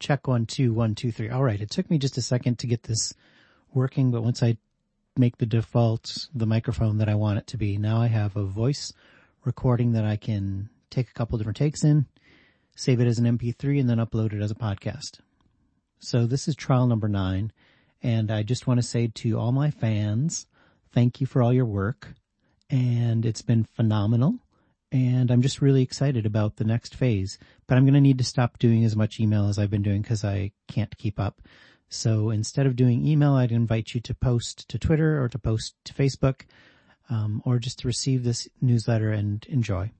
check one, two, one, two, three. All right. It took me just a second to get this working, but once I make the default, the microphone that I want it to be, now I have a voice recording that I can take a couple different takes in, save it as an MP3 and then upload it as a podcast. So this is trial number nine. And I just want to say to all my fans, thank you for all your work. And it's been phenomenal. And I'm just really excited about the next phase, but I'm going to need to stop doing as much email as I've been doing because I can't keep up. So instead of doing email, I'd invite you to post to Twitter or to post to Facebook, um, or just to receive this newsletter and enjoy.